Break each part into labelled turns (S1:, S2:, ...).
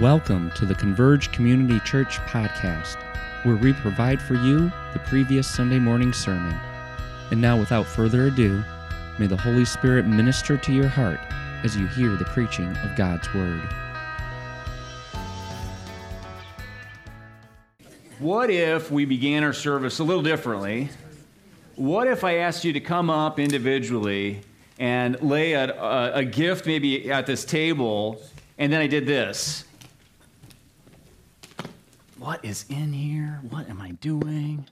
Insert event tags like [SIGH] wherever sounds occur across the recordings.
S1: Welcome to the Converge Community Church podcast, where we provide for you the previous Sunday morning sermon. And now, without further ado, may the Holy Spirit minister to your heart as you hear the preaching of God's Word.
S2: What if we began our service a little differently? What if I asked you to come up individually and lay a, a, a gift maybe at this table, and then I did this? What is in here? What am I doing?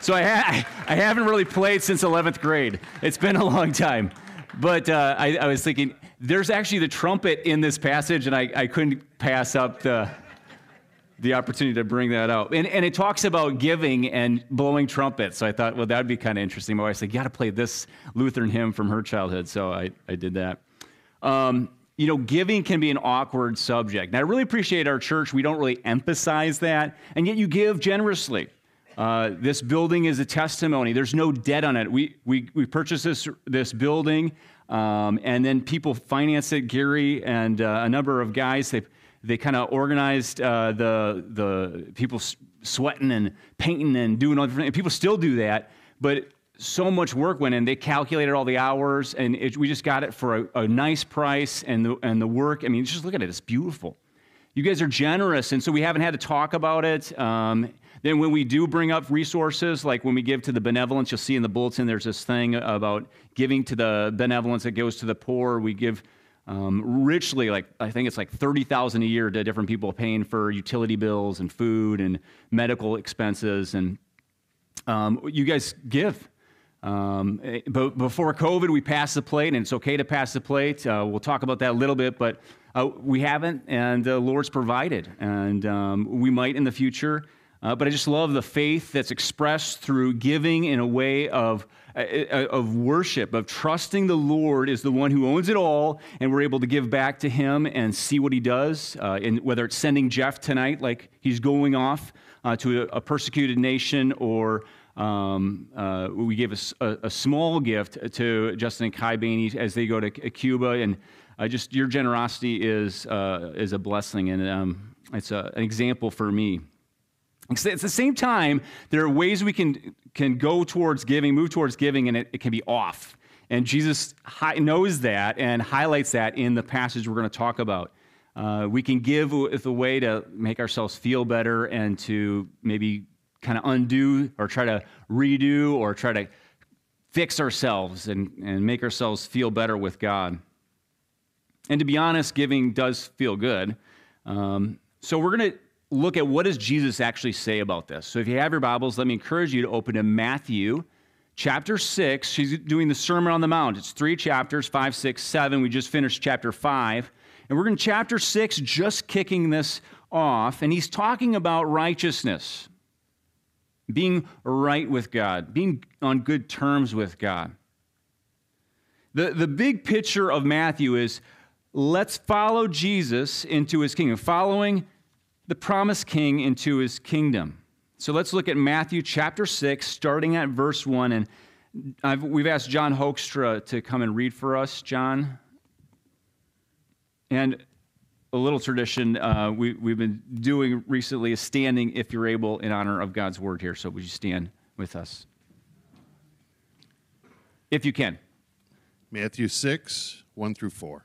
S2: So I, ha- I haven't really played since 11th grade. It's been a long time. But uh, I, I was thinking, there's actually the trumpet in this passage, and I, I couldn't pass up the, the opportunity to bring that out. And, and it talks about giving and blowing trumpets. So I thought, well, that would be kind of interesting. My wife said, you got to play this Lutheran hymn from her childhood. So I, I did that. Um, you know, giving can be an awkward subject. And I really appreciate our church. We don't really emphasize that. And yet you give generously. Uh, this building is a testimony. There's no debt on it. We, we, we purchased this, this building, um, and then people financed it. Gary and uh, a number of guys, they, they kind of organized uh, the, the people sweating and painting and doing all different People still do that, but so much work went in. They calculated all the hours, and it, we just got it for a, a nice price, and the, and the work. I mean, just look at it, it's beautiful. You guys are generous, and so we haven't had to talk about it. Um, then, when we do bring up resources, like when we give to the benevolence, you'll see in the bulletin there's this thing about giving to the benevolence that goes to the poor. We give um, richly, like I think it's like thirty thousand a year to different people paying for utility bills and food and medical expenses, and um, you guys give. Um, but before COVID, we passed the plate, and it's okay to pass the plate. Uh, we'll talk about that a little bit, but uh, we haven't, and the Lord's provided, and um, we might in the future. Uh, but I just love the faith that's expressed through giving in a way of, uh, uh, of worship, of trusting the Lord is the one who owns it all, and we're able to give back to Him and see what He does. Uh, and whether it's sending Jeff tonight, like he's going off uh, to a, a, persecuted nation, or um, uh, we gave a, a, small gift to Justin and Kai Bainey as they go to Cuba. And just your generosity is, is a blessing, and um, it's a, an example for me. At the same time, there are ways we can, can go towards giving, move towards giving, and it, it can be off. And Jesus knows that and highlights that in the passage we're going to talk about. Uh, we can give with a way to make ourselves feel better and to maybe kind of undo or try to redo or try to fix ourselves and, and make ourselves feel better with God. And to be honest, giving does feel good. Um, so we're going to look at what does Jesus actually say about this. So if you have your Bibles, let me encourage you to open to Matthew chapter 6. She's doing the Sermon on the Mount. It's three chapters, 5, 6, 7. We just finished chapter 5. And we're in chapter 6, just kicking this off. And he's talking about righteousness, being right with God, being on good terms with God. The, the big picture of Matthew is let's follow Jesus into his kingdom. Following the promised king into his kingdom. So let's look at Matthew chapter 6, starting at verse 1. And I've, we've asked John Hoekstra to come and read for us. John? And a little tradition uh, we, we've been doing recently is standing, if you're able, in honor of God's word here. So would you stand with us? If you can.
S3: Matthew 6, 1 through 4.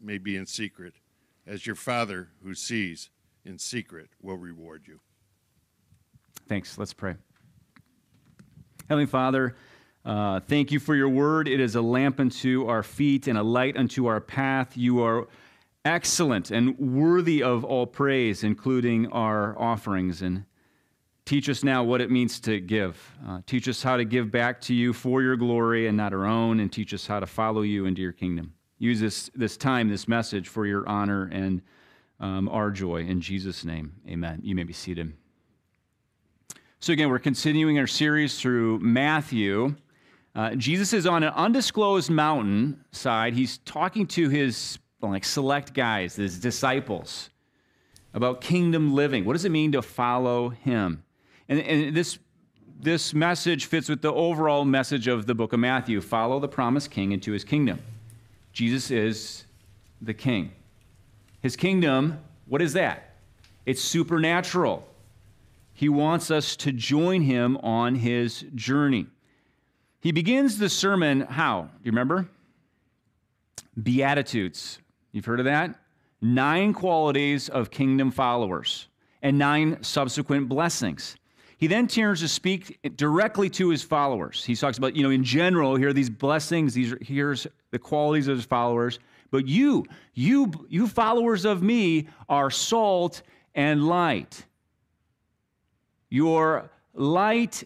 S3: may be in secret, as your Father who sees in secret will reward you.
S2: Thanks. Let's pray. Heavenly Father, Uh, thank you for your word. It is a lamp unto our feet and a light unto our path. You are excellent and worthy of all praise, including our offerings. And teach us now what it means to give. Uh, teach us how to give back to you for your glory and not our own, and teach us how to follow you into your kingdom. Use this, this time, this message for your honor and um, our joy. In Jesus' name, amen. You may be seated. So, again, we're continuing our series through Matthew. Uh, Jesus is on an undisclosed mountain side. He's talking to his like select guys, his disciples, about kingdom living. What does it mean to follow him? And, and this, this message fits with the overall message of the book of Matthew follow the promised king into his kingdom. Jesus is the king. His kingdom, what is that? It's supernatural. He wants us to join him on his journey. He begins the sermon how? Do you remember? Beatitudes. You've heard of that? Nine qualities of kingdom followers and nine subsequent blessings. He then turns to speak directly to his followers. He talks about, you know, in general, here are these blessings, these are, here's the qualities of his followers. But you, you, you followers of me are salt and light. You're light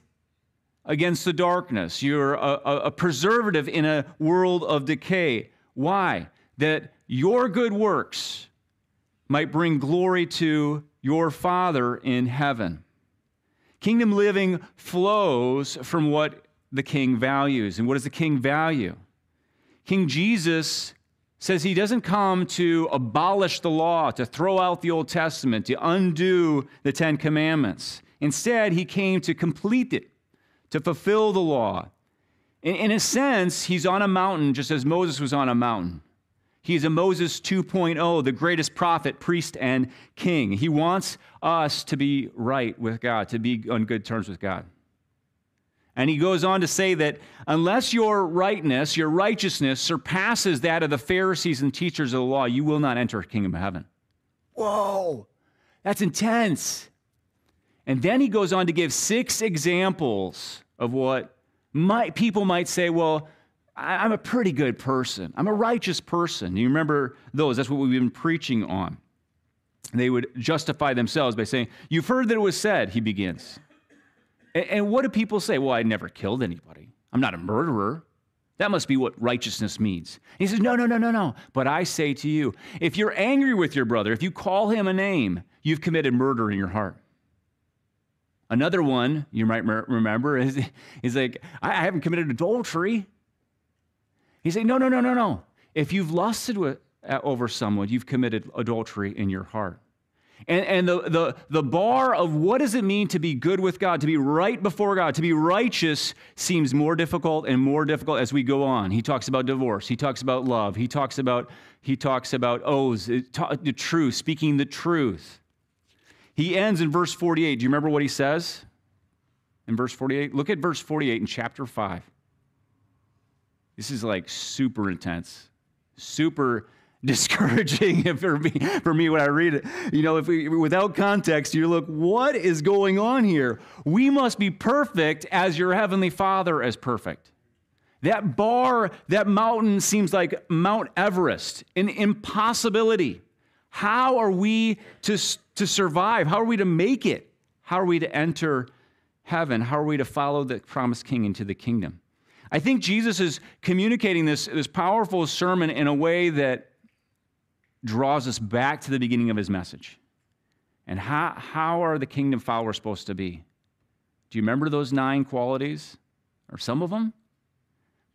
S2: against the darkness. You're a, a, preservative in a world of decay. Why? That your good works might bring glory to your Father in heaven. Kingdom living flows from what the king values. And what does the king value? King Jesus says he doesn't come to abolish the law, to throw out the Old Testament, to undo the Ten Commandments. Instead, he came to complete it, to fulfill the law. In, in a sense, he's on a mountain just as Moses was on a mountain. He's a Moses 2.0, the greatest prophet, priest, and king. He wants us to be right with God, to be on good terms with God. And he goes on to say that unless your rightness, your righteousness surpasses that of the Pharisees and teachers of the law, you will not enter the kingdom of heaven. Whoa, that's intense. And then he goes on to give six examples of what might, people might say, well, I'm a pretty good person. I'm a righteous person. You remember those? That's what we've been preaching on. They would justify themselves by saying, You've heard that it was said, he begins. And, what do people say? Well, I never killed anybody. I'm not a murderer. That must be what righteousness means. He says, No, no, no, no, no. But I say to you, if you're angry with your brother, if you call him a name, you've committed murder in your heart. Another one you might remember is, is like, I haven't committed adultery. He's saying, no, no, no, no, no. If you've lusted uh, over someone, you've committed adultery in your heart. And, and the, the, the bar of what does it mean to be good with God, to be right before God, to be righteous seems more difficult and more difficult as we go on. He talks about divorce. He talks about love. He talks about, he talks about oaths, the truth, speaking the truth. He ends in verse 48. Do you remember what he says in verse 48? Look at verse 48 in chapter 5. This is like super intense, super [LAUGHS] discouraging [LAUGHS] for me, for me when I read it. You know, if we, without context, you look, what is going on here? We must be perfect as your heavenly Father is perfect. That bar, that mountain seems like Mount Everest, an impossibility. How are we to, to survive? How are we to make it? How are we to enter heaven? How are we to follow the promised king into the kingdom? I think Jesus is communicating this, this powerful sermon in a way that draws us back to the beginning of his message. And how, how are the kingdom followers supposed to be? Do you remember those nine qualities? Or some of them?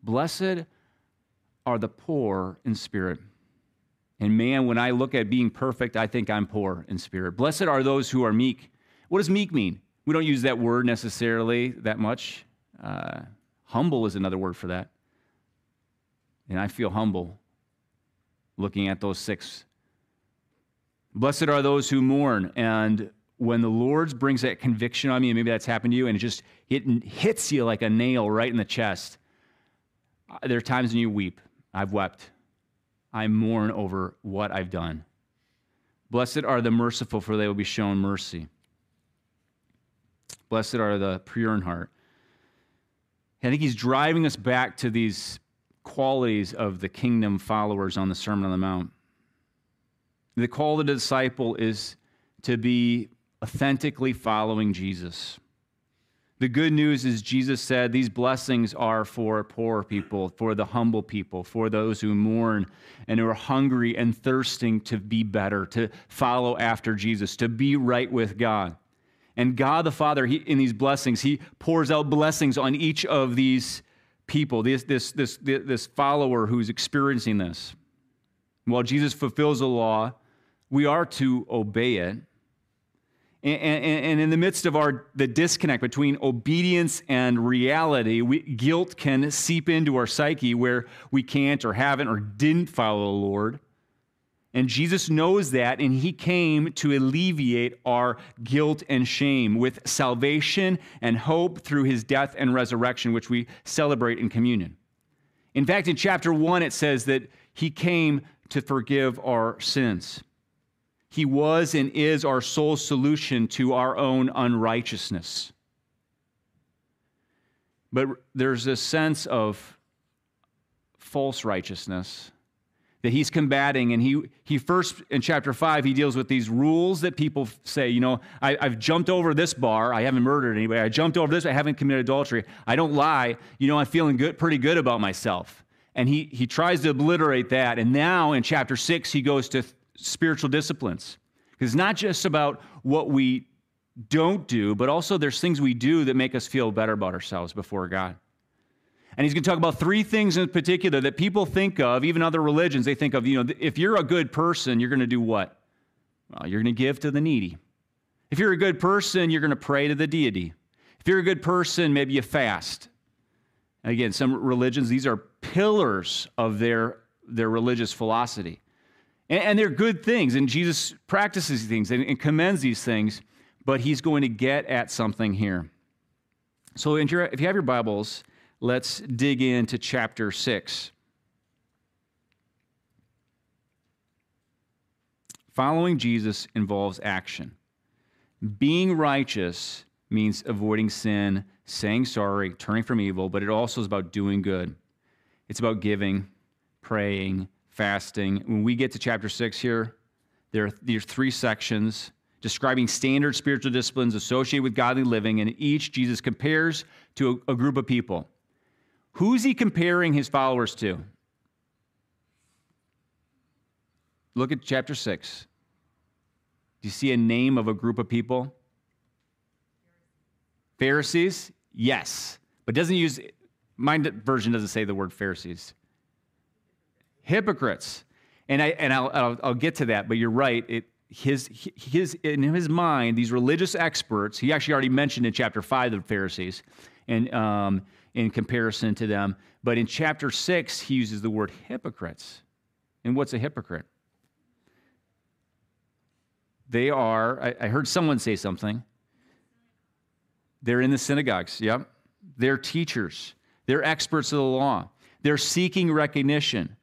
S2: Blessed are the poor in spirit. And man, when I look at being perfect, I think I'm poor in spirit. Blessed are those who are meek. What does meek mean? We don't use that word necessarily that much. Uh, humble is another word for that. And I feel humble looking at those six. Blessed are those who mourn. And when the Lord brings that conviction on me, and maybe that's happened to you, and it just it hits you like a nail right in the chest, uh, there are times when you weep. I've wept. I mourn over what I've done. Blessed are the merciful, for they will be shown mercy. Blessed are the pure in heart. I think he's driving us back to these qualities of the kingdom followers on the Sermon on the Mount. The call of the disciple is to be authentically following Jesus. The good news is Jesus said these blessings are for poor people, for the humble people, for those who mourn and who are hungry and thirsting to be better, to follow after Jesus, to be right with God. And God the Father, he, in these blessings, He pours out blessings on each of these people, this, this, this, this follower who's experiencing this. While Jesus fulfills the law, we are to obey it. And, and, and, in the midst of our the disconnect between obedience and reality, we, guilt can seep into our psyche where we can't or haven't or didn't follow the Lord. And Jesus knows that, and he came to alleviate our guilt and shame with salvation and hope through his death and resurrection, which we celebrate in communion. In fact, in chapter one, it says that he came to forgive our sins. He was and is our sole solution to our own unrighteousness. But there's a sense of false righteousness that he's combating. And he, he first, in chapter five, he deals with these rules that people say, you know, I, have jumped over this bar. I haven't murdered anybody. I jumped over this. I haven't committed adultery. I don't lie. You know, I'm feeling good, pretty good about myself. And he, he tries to obliterate that. And now in chapter six, he goes to spiritual disciplines. Because it's not just about what we don't do, but also there's things we do that make us feel better about ourselves before God. And he's going to talk about three things in particular that people think of, even other religions, they think of, you know, if you're a good person, you're going to do what? Well, you're going to give to the needy. If you're a good person, you're going to pray to the deity. If you're a good person, maybe you fast. And again, some religions, these are pillars of their, their religious philosophy. And, and they're good things, and Jesus practices these things and, and commends these things, but he's going to get at something here. So if you have your Bibles, let's dig into chapter 6. Following Jesus involves action. Being righteous means avoiding sin, saying sorry, turning from evil, but it also is about doing good. It's about giving, praying, fasting. When we get to chapter six here, there are these three sections describing standard spiritual disciplines associated with godly living, and each Jesus compares to a, a group of people. Who's he comparing his followers to? Look at chapter 6. Do you see a name of a group of people? Pharisees? Yes. But doesn't use, my version doesn't say the word Pharisees hypocrites. And, I, and I'll, I'll, I'll get to that, but you're right. It, his, his, in his mind, these religious experts, he actually already mentioned in chapter 5 the Pharisees and, um, in comparison to them. But in chapter 6, he uses the word hypocrites. And what's a hypocrite? They are, I, I heard someone say something. They're in the synagogues, yep. They're teachers, they're experts of the law, they're seeking recognition.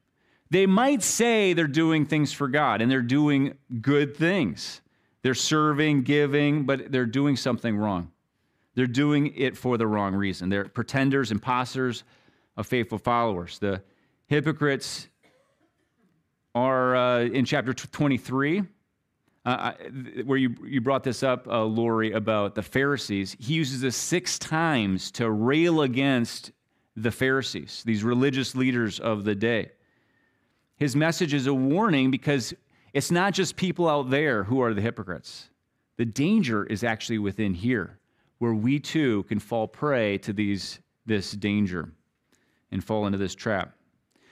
S2: They might say they're doing things for God and they're doing good things. They're serving, giving, but they're doing something wrong. They're doing it for the wrong reason. They're pretenders, imposters of faithful followers. The hypocrites are uh, in chapter 23, uh, where you, you brought this up, uh, Lori, about the Pharisees. He uses this six times to rail against the Pharisees, these religious leaders of the day. His message is a warning because it's not just people out there who are the hypocrites. The danger is actually within here, where we too can fall prey to these, this danger and fall into this trap.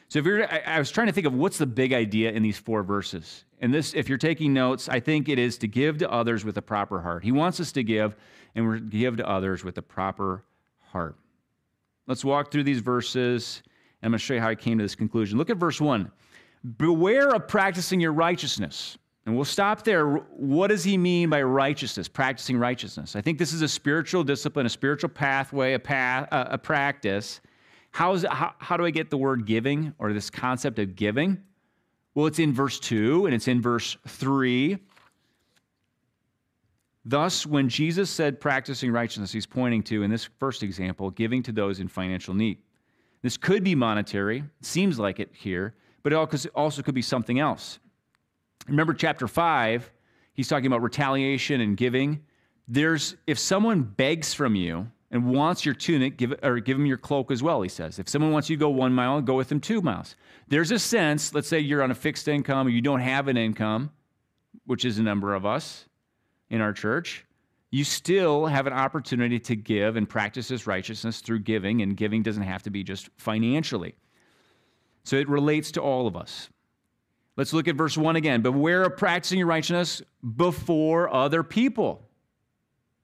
S2: So if you're, I, was trying to think of what's the big idea in these four verses. And this, if you're taking notes, I think it is to give to others with a proper heart. He wants us to give, and we're give to others with a proper heart. Let's walk through these verses. And I'm going to show you how I came to this conclusion. Look at verse 1. Beware of practicing your righteousness. And we'll stop there. What does he mean by righteousness, practicing righteousness? I think this is a spiritual discipline, a spiritual pathway, a, path, a, a practice. How's it, how, how do I get the word giving or this concept of giving? Well, it's in verse 2 and it's in verse 3. Thus, when Jesus said practicing righteousness, he's pointing to, in this first example, giving to those in financial need. This could be monetary, seems like it here, but it also could be something else. Remember chapter 5, he's talking about retaliation and giving. There's if someone begs from you and wants your tunic, give or give him your cloak as well, he says. If someone wants you to go one mile, go with them two miles. There's a sense, let's say you're on a fixed income or you don't have an income, which is a number of us in our church, you still have an opportunity to give and practice this righteousness through giving, and giving doesn't have to be just financially. So it relates to all of us. Let's look at verse 1 again. Beware of practicing your righteousness before other people.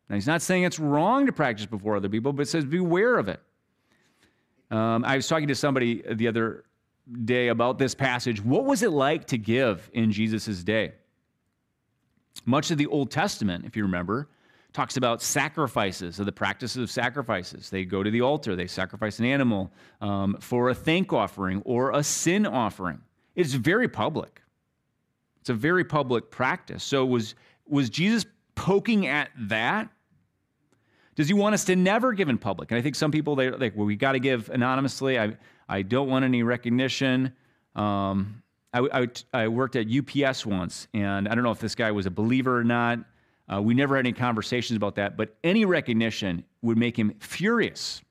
S2: Now, he's not saying it's wrong to practice before other people, but it says beware of it. Um, I was talking to somebody the other day about this passage. What was it like to give in Jesus' day? Much of the Old Testament, if you remember, talks about sacrifices, or the practices of sacrifices. They go to the altar, they sacrifice an animal um, for a thank offering or a sin offering. It's very public. It's a very public practice. So was was Jesus poking at that? Does he want us to never give in public? And I think some people they like, well, we got to give anonymously. I I don't want any recognition. Um, I, I, I, worked at UPS once, and I don't know if this guy was a believer or not. Uh, we never had any conversations about that, but any recognition would make him furious.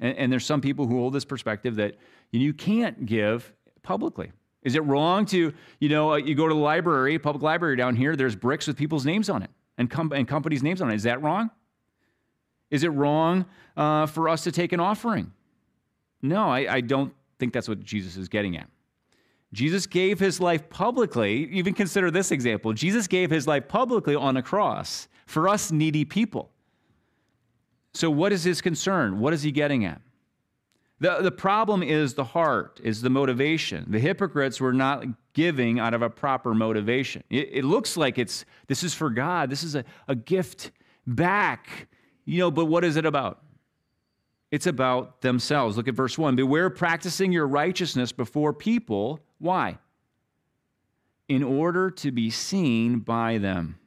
S2: And, and there's some people who hold this perspective that you can't give publicly. Is it wrong to, you know, uh, you go to the library, public library down here, there's bricks with people's names on it and, com- and companies' names on it. Is that wrong? Is it wrong uh, for us to take an offering? No, I, I don't think that's what Jesus is getting at. Jesus gave his life publicly. Even consider this example Jesus gave his life publicly on a cross for us needy people. So, what is his concern? What is he getting at? The, the problem is the heart, is the motivation. The hypocrites were not giving out of a proper motivation. It, it looks like it's this is for God, this is a, a gift back. You know, but what is it about? It's about themselves. Look at verse 1. Beware practicing your righteousness before people. Why? In order to be seen by them.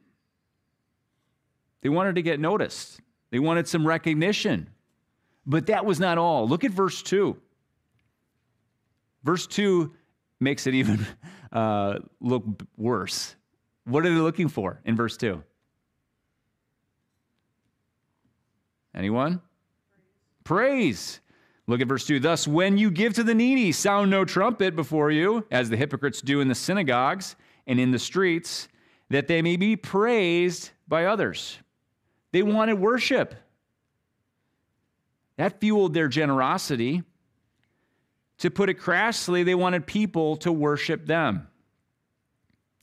S2: They wanted to get noticed, they wanted some recognition. But that was not all. Look at verse 2. Verse 2 makes it even [LAUGHS] uh, look worse. What are they looking for in verse 2? Anyone? Praise. Look at verse 2. Thus, when you give to the needy, sound no trumpet before you, as the hypocrites do in the synagogues and in the streets, that they may be praised by others. They wanted worship. That fueled their generosity. To put it crassly, they wanted people to worship them.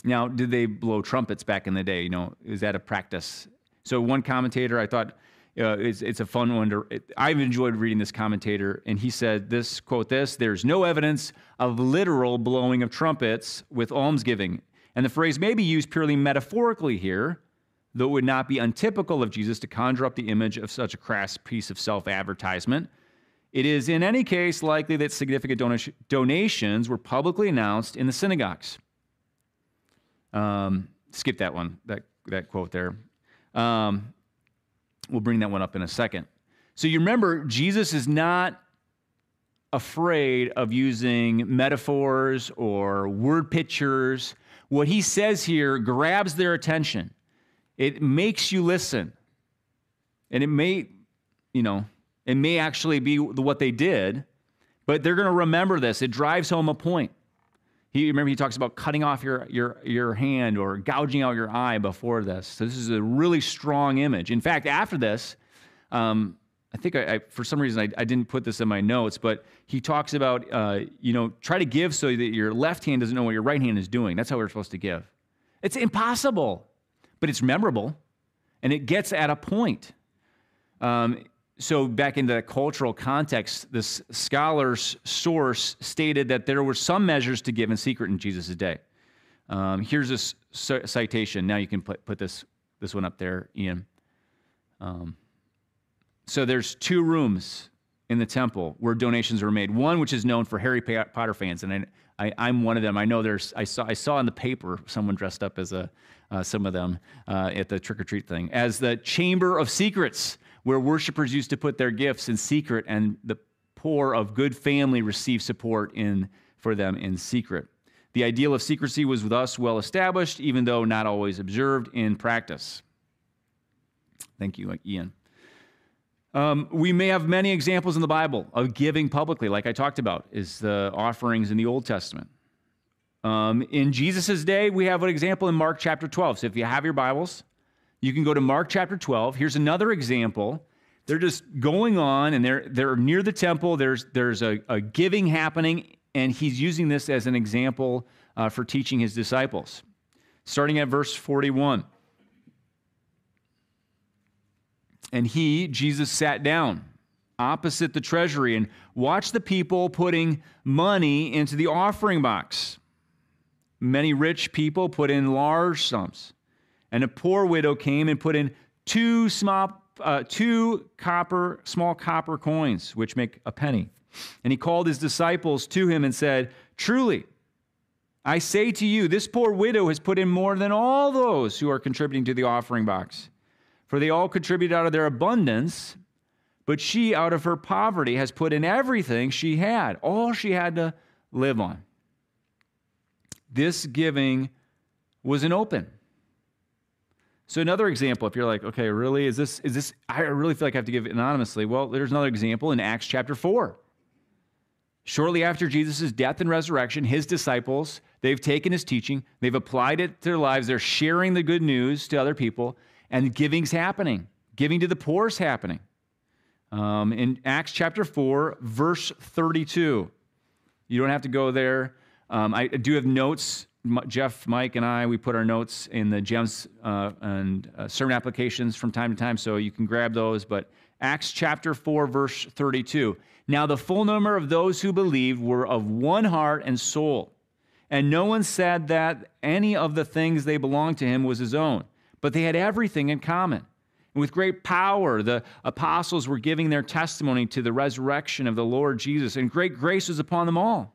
S2: Now, did they blow trumpets back in the day? You know, is that a practice? So, one commentator, I thought uh, it's, it's a fun one. To, it, I've enjoyed reading this commentator, and he said this quote this there's no evidence of literal blowing of trumpets with almsgiving. And the phrase may be used purely metaphorically here, though it would not be untypical of Jesus to conjure up the image of such a crass piece of self advertisement. It is, in any case, likely that significant donations were publicly announced in the synagogues. Um, skip that one, that, that quote there. Um, we'll bring that one up in a second. So you remember, Jesus is not afraid of using metaphors or word pictures. What he says here grabs their attention. It makes you listen. And it may, you know, it may actually be what they did, but they're going to remember this. It drives home a point. He, remember, he talks about cutting off your, your, your hand or gouging out your eye before this. So, this is a really strong image. In fact, after this, um, I think I, I, for some reason I, I, didn't put this in my notes, but he talks about, uh, you know, try to give so that your left hand doesn't know what your right hand is doing. That's how we're supposed to give. It's impossible but it's memorable and it gets at a point. Um, so, back in the cultural context, this scholar's source stated that there were some measures to give in secret in Jesus' day. Um, here's c- citation. Now you can put, put this, this one up there, Ian. Um, so, there's two rooms in the temple where donations were made. One which is known for Harry Potter fans, and I, am one of them. I know there's. I saw. I saw in the paper someone dressed up as a uh, some of them uh, at the trick or treat thing as the Chamber of Secrets, where worshipers used to put their gifts in secret, and the poor of good family received support in for them in secret. The ideal of secrecy was thus well established, even though not always observed in practice. Thank you, Ian. Um, we may have many examples in the Bible of giving publicly, like I talked about, is the offerings in the Old Testament. Um, in Jesus' day, we have an example in Mark chapter 12. So if you have your Bibles, you can go to Mark chapter 12. Here's another example. They're just going on and they're, they're near the temple. There's, there's a, a giving happening, and he's using this as an example uh, for teaching his disciples. Starting at verse 41. And he, Jesus, sat down opposite the treasury and watched the people putting money into the offering box. Many rich people put in large sums, and a poor widow came and put in two small, uh, two copper, small copper coins, which make a penny. And he called his disciples to him and said, Truly, I say to you, this poor widow has put in more than all those who are contributing to the offering box. For they all contribute out of their abundance, but she, out of her poverty, has put in everything she had, all she had to live on. This giving was an open. So another example, if you're like, okay, really, is this, is this, I really feel like I have to give anonymously. Well, there's another example in Acts chapter 4. Shortly after Jesus' death and resurrection, his disciples, they've taken his teaching, they've applied it to their lives, they're sharing the good news to other people, and giving's happening. Giving to the poor is happening. Um, in Acts chapter 4, verse 32. You don't have to go there. Um, I do have notes. Jeff, Mike, and I, we put our notes in the GEMS uh, and uh, sermon applications from time to time, so you can grab those. But Acts chapter 4, verse 32. Now the full number of those who believed were of one heart and soul. And no one said that any of the things they belonged to him was his own but they had everything in common. And with great power, the apostles were giving their testimony to the resurrection of the Lord Jesus, and great grace was upon them all.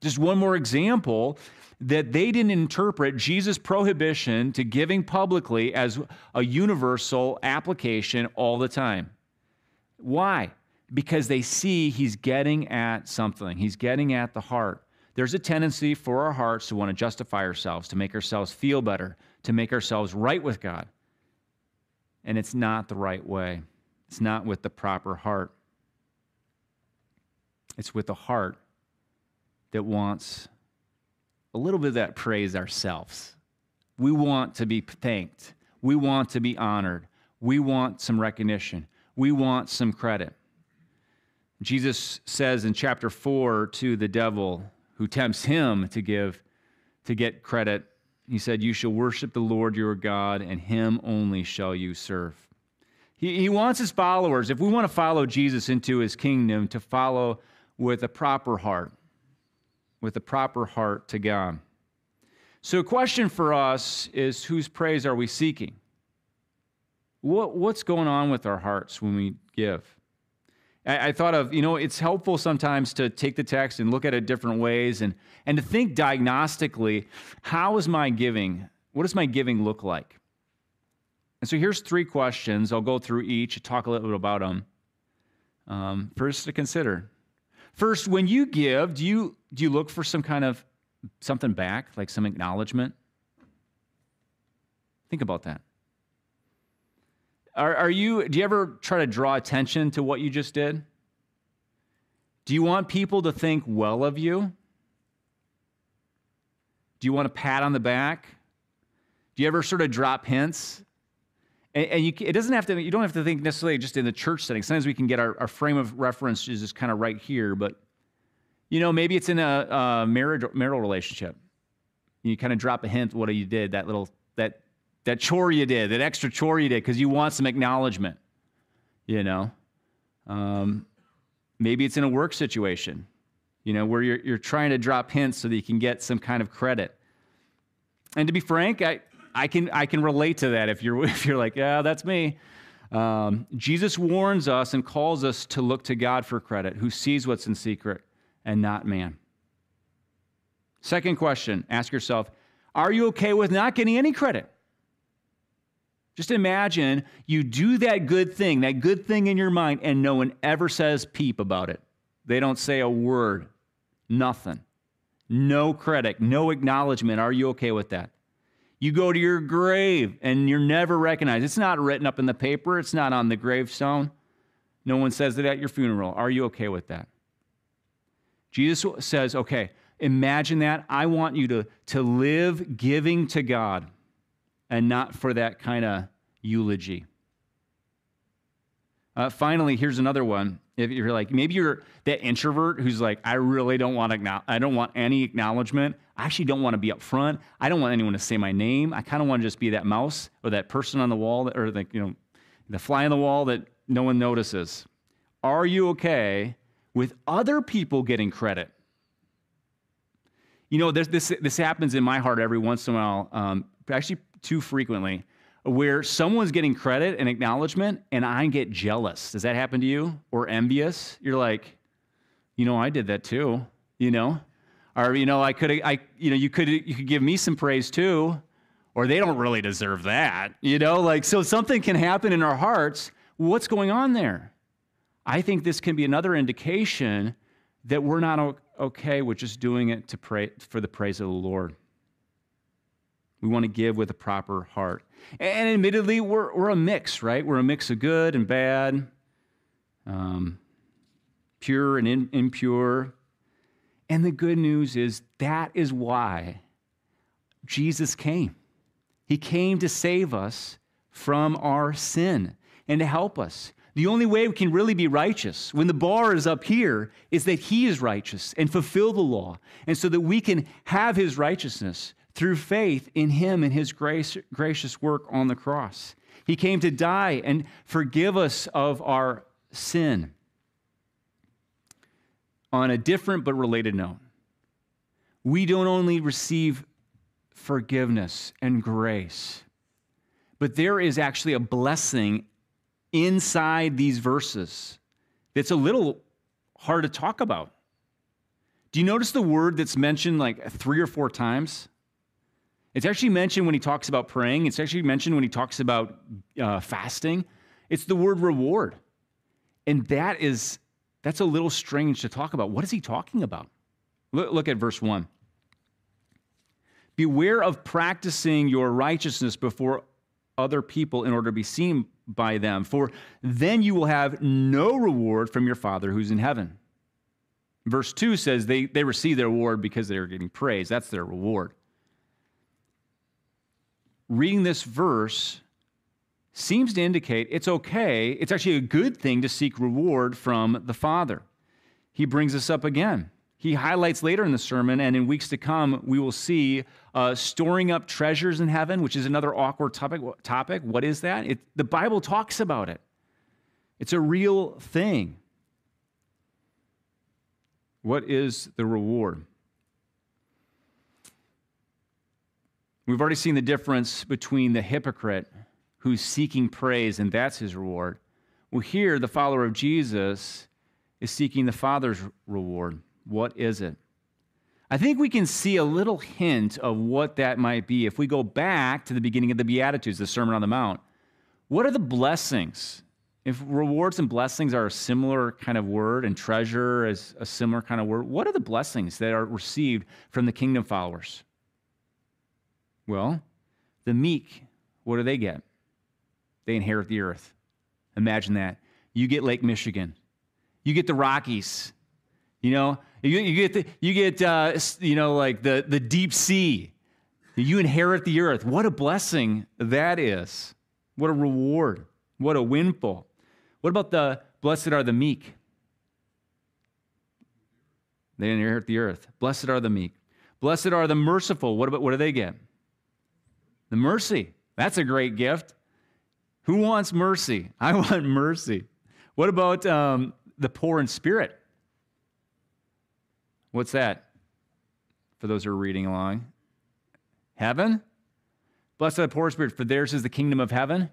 S2: Just one more example that they didn't interpret Jesus' prohibition to giving publicly as a universal application all the time. Why? Because they see he's getting at something, he's getting at the heart. There's a tendency for our hearts to want to justify ourselves, to make ourselves feel better, to make ourselves right with God and it's not the right way. It's not with the proper heart. It's with the heart that wants a little bit of that praise ourselves. We want to be thanked. We want to be honored. We want some recognition. We want some credit. Jesus says in chapter 4 to the devil who tempts him to give to get credit he said, You shall worship the Lord your God, and him only shall you serve. He, he wants his followers, if we want to follow Jesus into his kingdom, to follow with a proper heart, with a proper heart to God. So, a question for us is whose praise are we seeking? What, what's going on with our hearts when we give? I, I thought of, you know, it's helpful sometimes to take the text and look at it different ways and, and to think diagnostically how is my giving? What does my giving look like? And so here's three questions. I'll go through each, talk a little bit about them. Um, first to consider. First, when you give, do you do you look for some kind of something back, like some acknowledgement? Think about that. Are, are you, do you ever try to draw attention to what you just did? Do you want people to think well of you? Do you want a pat on the back? Do you ever sort of drop hints? And, and you, it doesn't have to, you don't have to think necessarily just in the church setting. Sometimes we can get our, our frame of reference is just kind of right here, but You know, maybe it's in a, a marriage, marital relationship. You kind of drop a hint what you did, that little that that chore you did, that extra chore you did, because you want some acknowledgement. You know, um, maybe it's in a work situation. You know, where you're you're trying to drop hints so that you can get some kind of credit. And to be frank, I I can I can relate to that. If you're [LAUGHS] if you're like, yeah, that's me. Um, Jesus warns us and calls us to look to God for credit, who sees what's in secret and not man. Second question ask yourself Are you okay with not getting any credit? Just imagine you do that good thing, that good thing in your mind, and no one ever says peep about it. They don't say a word, nothing. No credit, no acknowledgement. Are you okay with that? You go to your grave and you're never recognized. It's not written up in the paper, it's not on the gravestone. No one says it at your funeral. Are you okay with that? Jesus says, okay, imagine that. I want you to, to live giving to God and not for that kind of eulogy. Uh, finally, here's another one. If you're like, maybe you're that introvert who's like, I really don't want to, I don't want any acknowledgement. I actually don't want to be up front. I don't want anyone to say my name. I kind of want to just be that mouse or that person on the wall that, or the, you know, the fly on the wall that no one notices. Are you okay with other people getting credit? You know, this, this, this happens in my heart every once in a while, um, actually too frequently, where someone's getting credit and acknowledgement and I get jealous. Does that happen to you? Or envious? You're like, you know, I did that too, you know? Or, you know, I could, I, you know, you could, you could give me some praise too, or they don't really deserve that, you know? Like, so something can happen in our hearts. What's going on there? I think this can be another indication that we're not okay with just doing it to pray for the praise of the Lord. We want to give with a proper heart. And admittedly, we're, we're a mix, right? We're a mix of good and bad, um, pure and in, impure. And the good news is that is why Jesus came. He came to save us from our sin and to help us. The only way we can really be righteous when the bar is up here is that He is righteous and fulfill the law, and so that we can have His righteousness through faith in Him and His grace, gracious work on the cross. He came to die and forgive us of our sin. On a different but related note, we don't only receive forgiveness and grace, but there is actually a blessing inside these verses that's a little hard to talk about. Do you notice the word that's mentioned like three or four times? It's actually mentioned when he talks about praying. It's actually mentioned when he talks about uh, fasting. It's the word reward. And that is, that's a little strange to talk about. What is he talking about? Look, look at verse 1. Beware of practicing your righteousness before other people in order to be seen by them, for then you will have no reward from your Father who's in heaven. Verse 2 says they, they receive their reward because they're getting praise. That's their reward. Reading this verse seems to indicate it's okay, it's actually a good thing to seek reward from the Father. He brings this up again he highlights later in the sermon, and in weeks to come, we will see uh, storing up treasures in heaven, which is another awkward topic. topic. What is that? It, the Bible talks about it, it's a real thing. What is the reward? We've already seen the difference between the hypocrite who's seeking praise, and that's his reward. Well, here, the follower of Jesus is seeking the Father's reward. What is it? I think we can see a little hint of what that might be if we go back to the beginning of the Beatitudes, the Sermon on the Mount. What are the blessings? If rewards and blessings are a similar kind of word and treasure is a similar kind of word, what are the blessings that are received from the kingdom followers? Well, the meek, what do they get? They inherit the earth. Imagine that. You get Lake Michigan, you get the Rockies, you know, you, you get, the, you get uh, you know, like the, the deep sea. You inherit the earth. What a blessing that is. What a reward. What a windfall. What about the blessed are the meek? They inherit the earth. Blessed are the meek. Blessed are the merciful. What, about, what do they get? The mercy. That's a great gift. Who wants mercy? [LAUGHS] I want mercy. What about um, the poor in spirit? What's that? For those who are reading along, heaven. Blessed are the poor in spirit, for theirs is the kingdom of heaven.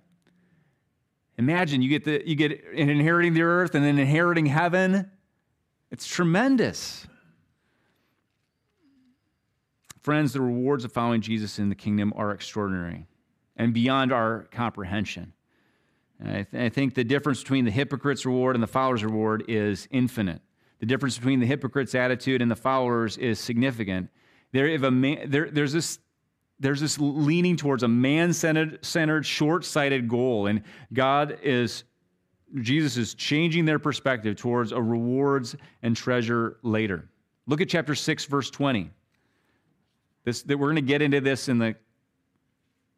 S2: Imagine you get the you get inheriting the earth and then inheriting heaven. It's tremendous. Friends, the rewards of following Jesus in the kingdom are extraordinary and beyond our comprehension. I, th- I, think the difference between the hypocrite's reward and the follower's reward is infinite. The difference between the hypocrite's attitude and the follower's is significant. There, man, there, there's, this, there's this leaning towards a man centered, short sighted goal, and God is, Jesus is changing their perspective towards a rewards and treasure later. Look at chapter 6, verse 20. This, that we're going to get into this in the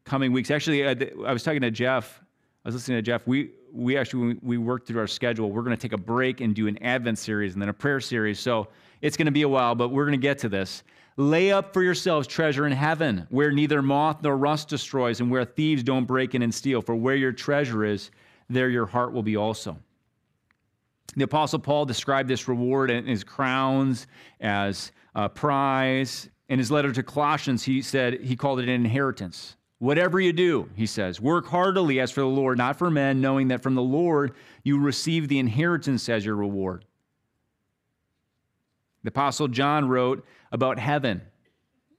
S2: coming weeks. Actually, uh, I, I, was talking to Jeff. I was listening to Jeff. We we actually we worked through our schedule. We're going to take a break and do an Advent series and then a prayer series. So it's going to be a while, but we're going to get to this. Lay up for yourselves treasure in heaven, where neither moth nor rust destroys, and where thieves don't break in and steal. For where your treasure is, there your heart will be also. The Apostle Paul described this reward and his crowns as a prize in his letter to Colossians, he said he called it an inheritance. Whatever you do, he says, work heartily as for the Lord, not for men, knowing that from the Lord you receive the inheritance as your reward. The Apostle John wrote about heaven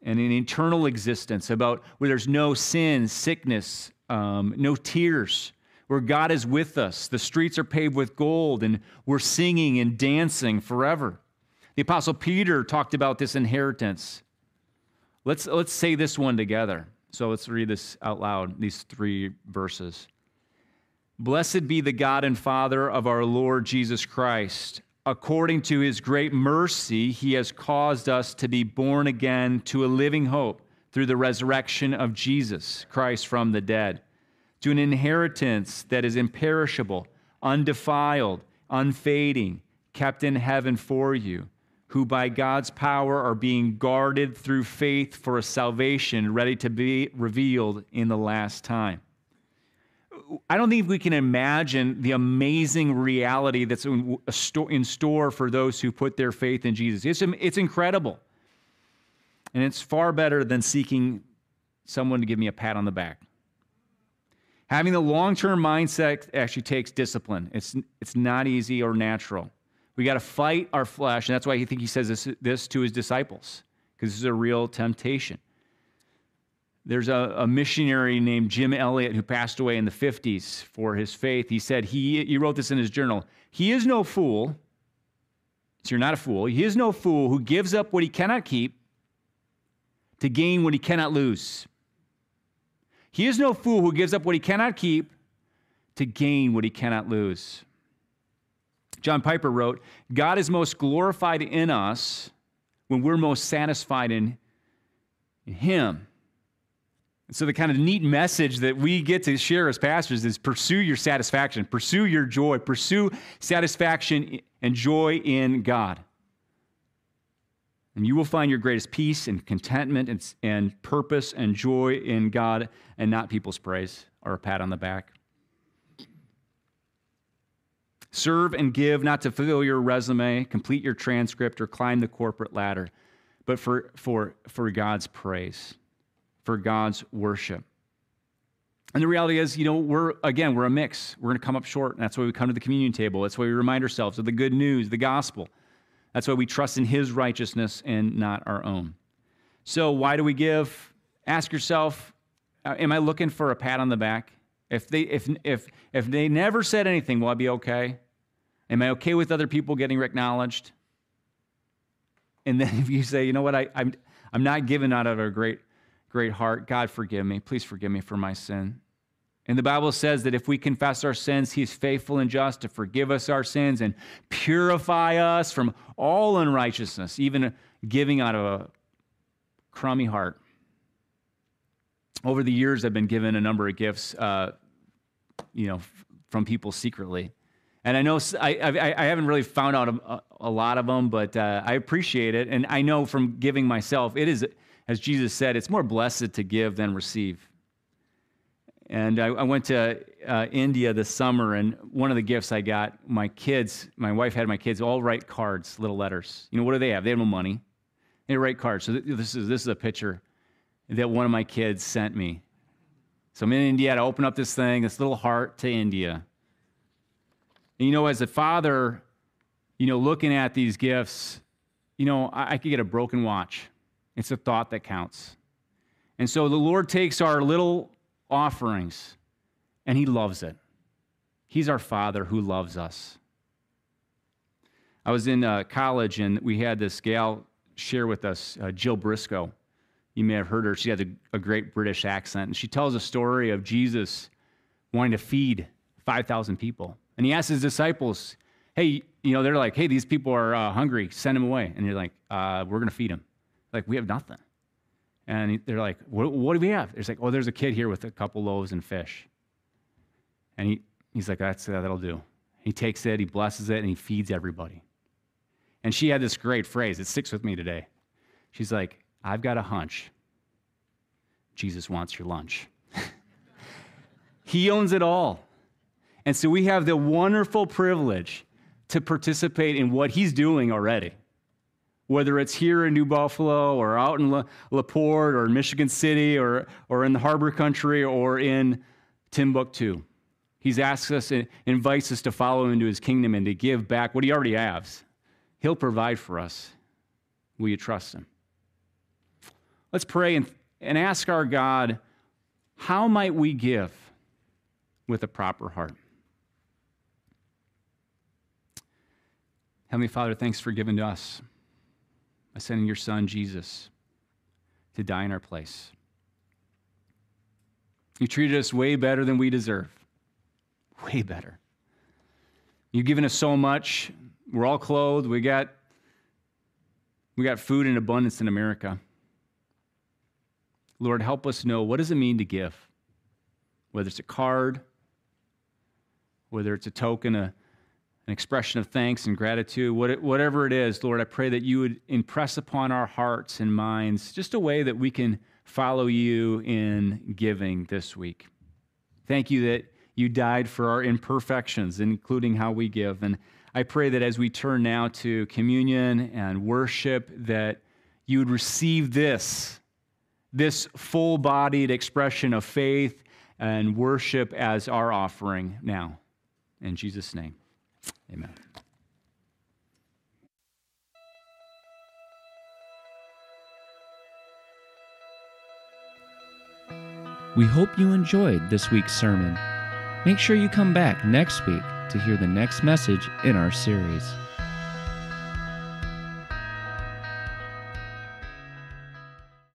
S2: and an eternal existence, about where there's no sin, sickness, um, no tears, where God is with us. The streets are paved with gold, and we're singing and dancing forever. The Apostle Peter talked about this inheritance Let's, let's say this one together. So let's read this out loud, these three verses. Blessed be the God and Father of our Lord Jesus Christ. According to his great mercy, he has caused us to be born again to a living hope through the resurrection of Jesus Christ from the dead, to an inheritance that is imperishable, undefiled, unfading, kept in heaven for you who by God's power are being guarded through faith for a salvation ready to be revealed in the last time. I don't think we can imagine the amazing reality that's in store for those who put their faith in Jesus. It's, it's incredible. And it's far better than seeking someone to give me a pat on the back. Having the long term mindset actually takes discipline, it's, it's not easy or natural. We got to fight our flesh. And that's why I think he says this, this to his disciples, because this is a real temptation. There's a, a, missionary named Jim Elliot who passed away in the 50s for his faith. He said, he, he wrote this in his journal He is no fool, so you're not a fool. He is no fool who gives up what he cannot keep to gain what he cannot lose. He is no fool who gives up what he cannot keep to gain what he cannot lose. John Piper wrote, God is most glorified in us when we're most satisfied in, Him. And so, the kind of neat message that we get to share as pastors is pursue your satisfaction, pursue your joy, pursue satisfaction and joy in God. And you will find your greatest peace and contentment and, and purpose and joy in God and not people's praise or a pat on the back. Serve and give not to fill your resume, complete your transcript, or climb the corporate ladder, but for, for, for God's praise, for God's worship. And the reality is, you know, we're, again, we're a mix. We're going to come up short. And that's why we come to the communion table. That's why we remind ourselves of the good news, the gospel. That's why we trust in his righteousness and not our own. So, why do we give? Ask yourself, uh, am I looking for a pat on the back? If they, if, if, if they never said anything, will I be okay? Am I okay with other people getting acknowledged? And then [LAUGHS] if you say, you know what, I, I'm, I'm not giving out of a great, great heart, God forgive me. Please forgive me for my sin. And the Bible says that if we confess our sins, He's faithful and just to forgive us our sins and purify us from all unrighteousness, even giving out of a crummy heart. Over the years, I've been given a number of gifts, uh, you know, from people secretly. And I know I, I, I haven't really found out a, a lot of them, but uh, I appreciate it. And I know from giving myself, it is, as Jesus said, it's more blessed to give than receive. And I, I went to uh, India this summer, and one of the gifts I got, my kids, my wife had my kids all write cards, little letters. You know, what do they have? They have no money. They write cards. So this is, this is a picture that one of my kids sent me. So I'm in India I open up this thing, this little heart to India. And you know, as a father, you know, looking at these gifts, you know, I, I could get a broken watch. It's a thought that counts. And so the Lord takes our little offerings and He loves it. He's our Father who loves us. I was in uh, college and we had this gal share with us, uh, Jill Briscoe. You may have heard her. She has a, a great British accent. And she tells a story of Jesus wanting to feed 5,000 people. And he asks his disciples, hey, you know, they're like, hey, these people are uh, hungry, send them away. And you're like, uh, we're going to feed them. Like, we have nothing. And they're like, what, what do we have? There's like, oh, there's a kid here with a couple loaves and fish. And he, he's like, that's, uh, that'll do. He takes it, he blesses it, and he feeds everybody. And she had this great phrase, it sticks with me today. She's like, I've got a hunch. Jesus wants your lunch. [LAUGHS] he owns it all. And so we have the wonderful privilege to participate in what he's doing already. Whether it's here in New Buffalo or out in La, LaPorte or Michigan City or, or in the harbor country or in Timbuktu. He's asked us and invites us to follow into his kingdom and to give back what he already has. He'll provide for us. Will you trust him? Let's pray and, and ask our God, how might we give with a proper heart? Heavenly Father, thanks for giving to us by sending your Son, Jesus, to die in our place. You treated us way better than we deserve. Way better. You've given us so much. We're all clothed. We got, we got food in abundance in America. Lord, help us know what does it mean to give? Whether it's a card, whether it's a token, a an expression of thanks and gratitude, whatever it is, Lord, I pray that you would impress upon our hearts and minds just a way that we can follow you in giving this week. Thank you that you died for our imperfections, including how we give. And I pray that as we turn now to communion and worship, that you would receive this, this full bodied expression of faith and worship as our offering now. In Jesus' name. Amen.
S1: We hope you enjoyed this week's sermon. Make sure you come back next week to hear the next message in our series.